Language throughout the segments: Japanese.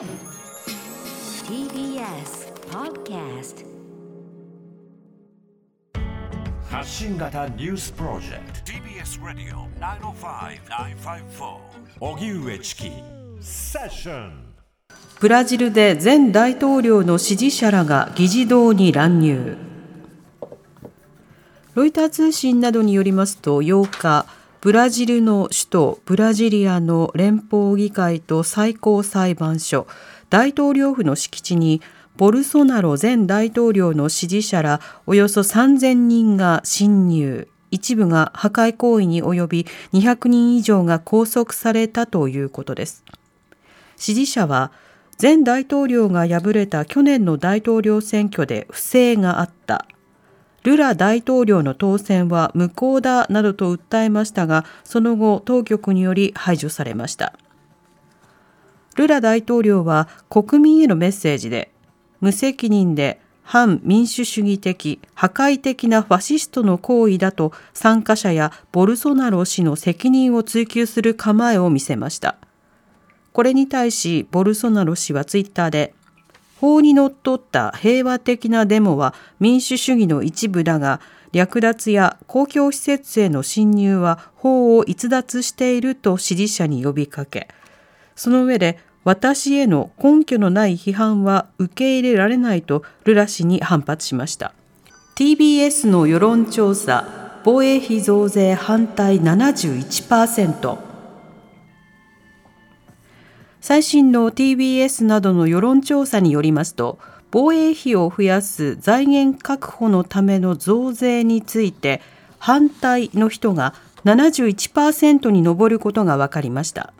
TBS Podcast 発信型ニュースプロジェクト。TBS ラディオ905-954おぎゅうえちきセッション。ブラジルで前大統領の支持者らが議事堂に乱入。ロイター通信などによりますと8日ブラジルの首都ブラジリアの連邦議会と最高裁判所大統領府の敷地にボルソナロ前大統領の支持者らおよそ3000人が侵入。一部が破壊行為に及び200人以上が拘束されたということです。支持者は前大統領が敗れた去年の大統領選挙で不正があった。ルラ大統領の当選は無効だなどと訴えましたがその後当局により排除されました。ルラ大統領は国民へのメッセージで無責任で反民主主義的破壊的なファシストの行為だと参加者やボルソナロ氏の責任を追及する構えを見せました。これに対しボルソナロ氏はツイッターで法にのっとった平和的なデモは民主主義の一部だが、略奪や公共施設への侵入は法を逸脱していると支持者に呼びかけ、その上で私への根拠のない批判は受け入れられないとルラ氏に反発しました。TBS の世論調査、防衛費増税反対71%。最新の TBS などの世論調査によりますと防衛費を増やす財源確保のための増税について反対の人が71%に上ることが分かりました。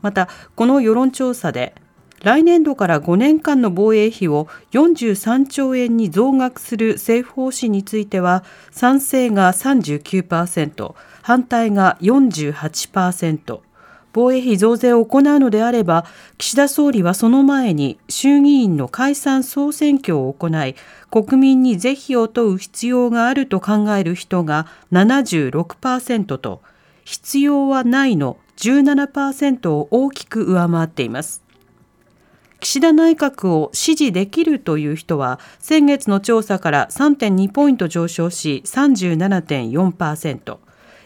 またこの世論調査で来年度から5年間の防衛費を43兆円に増額する政府方針については賛成が39%反対が48%防衛費増税を行うのであれば、岸田総理はその前に衆議院の解散総選挙を行い、国民に是非を問う必要があると考える人が76%と、必要はないの17%を大きく上回っています。岸田内閣を支持できるという人は先月の調査から3.2ポイント上昇し37.4%。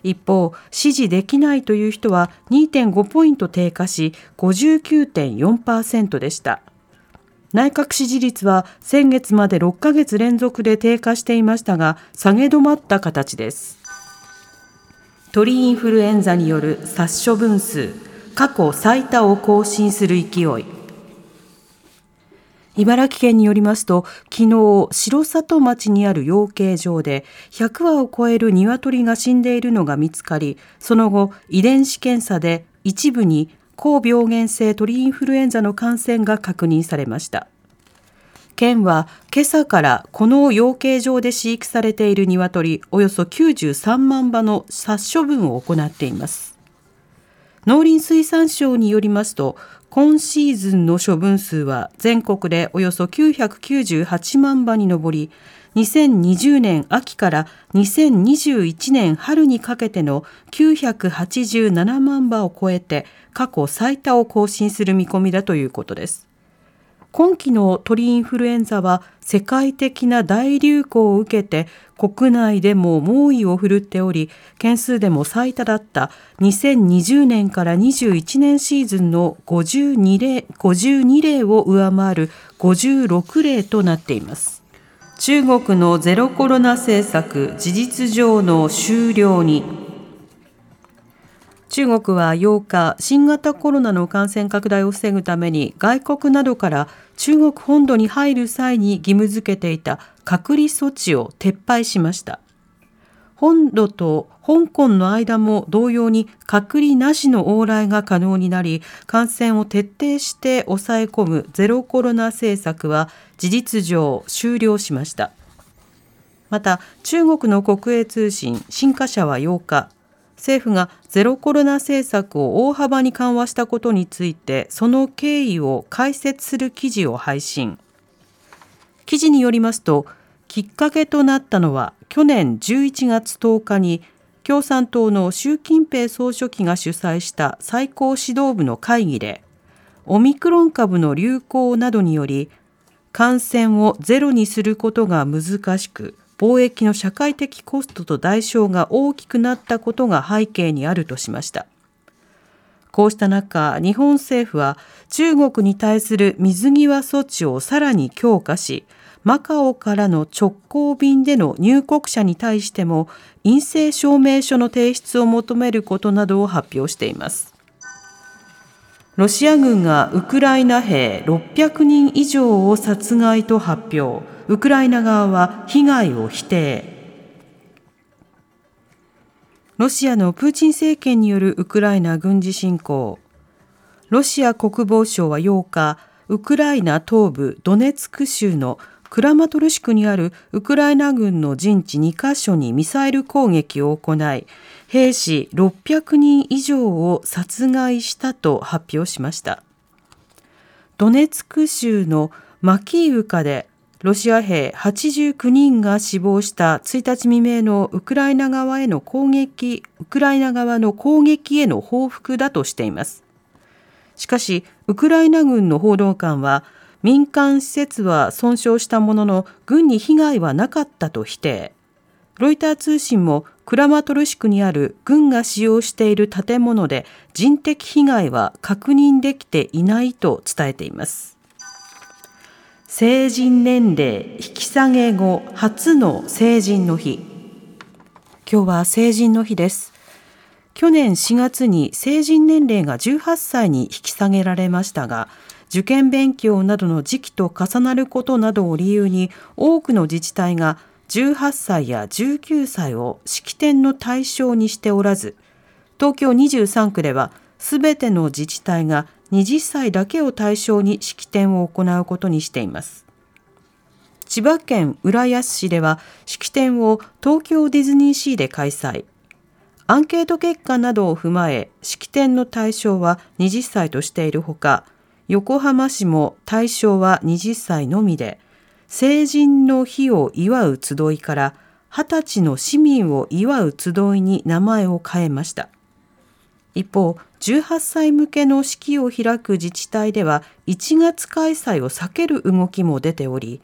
一方、支持できないという人は2.5ポイント低下し59.4%でした。内閣支持率は先月まで6ヶ月連続で低下していましたが、下げ止まった形です。鳥インフルエンザによる殺処分数、過去最多を更新する勢い。茨城県によりますと、昨日、城里町にある養鶏場で100羽を超える鶏が死んでいるのが見つかり、その後、遺伝子検査で一部に高病原性鳥インフルエンザの感染が確認されました。県は今朝からこの養鶏場で飼育されている鶏およそ93万羽の殺処分を行っています。農林水産省によりますと今シーズンの処分数は全国でおよそ998万羽に上り、2020年秋から2021年春にかけての987万羽を超えて過去最多を更新する見込みだということです。今期の鳥インフルエンザは世界的な大流行を受けて国内でも猛威を振るっており件数でも最多だった2020年から21年シーズンの52例 ,52 例を上回る56例となっています。中国のゼロコロナ政策事実上の終了に中国は8日、新型コロナの感染拡大を防ぐために外国などから中国本土に入る際に義務付けていた隔離措置を撤廃しました。本土と香港の間も同様に隔離なしの往来が可能になり、感染を徹底して抑え込むゼロコロナ政策は事実上終了しました。また、中国の国営通信新華社は8日、政府がゼロコロナ政策を大幅に緩和したことについてその経緯を解説する記事を配信。記事によりますときっかけとなったのは去年11月10日に共産党の習近平総書記が主催した最高指導部の会議でオミクロン株の流行などにより感染をゼロにすることが難しく貿易の社会的コストと代償が大きくなったことが背景にあるとしました。こうした中、日本政府は中国に対する水際措置をさらに強化し、マカオからの直行便での入国者に対しても陰性証明書の提出を求めることなどを発表しています。ロシア軍がウクライナ兵600人以上を殺害と発表。ウクライナ側は被害を否定。ロシアのプーチン政権によるウクライナ軍事侵攻。ロシア国防省は8日、ウクライナ東部ドネツク州のクラマトルシクにあるウクライナ軍の陣地2カ所にミサイル攻撃を行い、兵士600人以上を殺害したと発表しました。ドネツク州のマキーウカでロシア兵89人が死亡した1日未明のウクライナ側への攻撃、ウクライナ側の攻撃への報復だとしています。しかし、ウクライナ軍の報道官は、民間施設は損傷したものの軍に被害はなかったと否定。ロイター通信もクラマトルシクにある軍が使用している建物で人的被害は確認できていないと伝えています。成人年齢引き下げ後初の成人の日。今日は成人の日です。去年4月に成人年齢が18歳に引き下げられましたが、受験勉強などの時期と重なることなどを理由に多くの自治体が18歳や19歳を式典の対象にしておらず東京23区ではすべての自治体が20歳だけを対象に式典を行うことにしています。千葉県浦安市では式典を東京ディズニーシーで開催。アンケート結果などを踏まえ式典の対象は20歳としているほか横浜市も対象は20歳のみで、成人の日を祝う集いから20歳の市民を祝う集いに名前を変えました。一方、18歳向けの式を開く自治体では1月開催を避ける動きも出ており、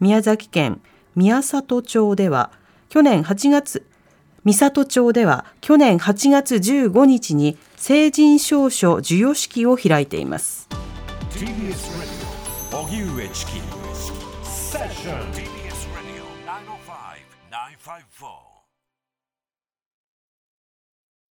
宮崎県宮里町では去年8月、三郷町では去年8月15日に成人証書授与式を開いています。TBS Radio 荻上チキセッション TBS Radio 905-954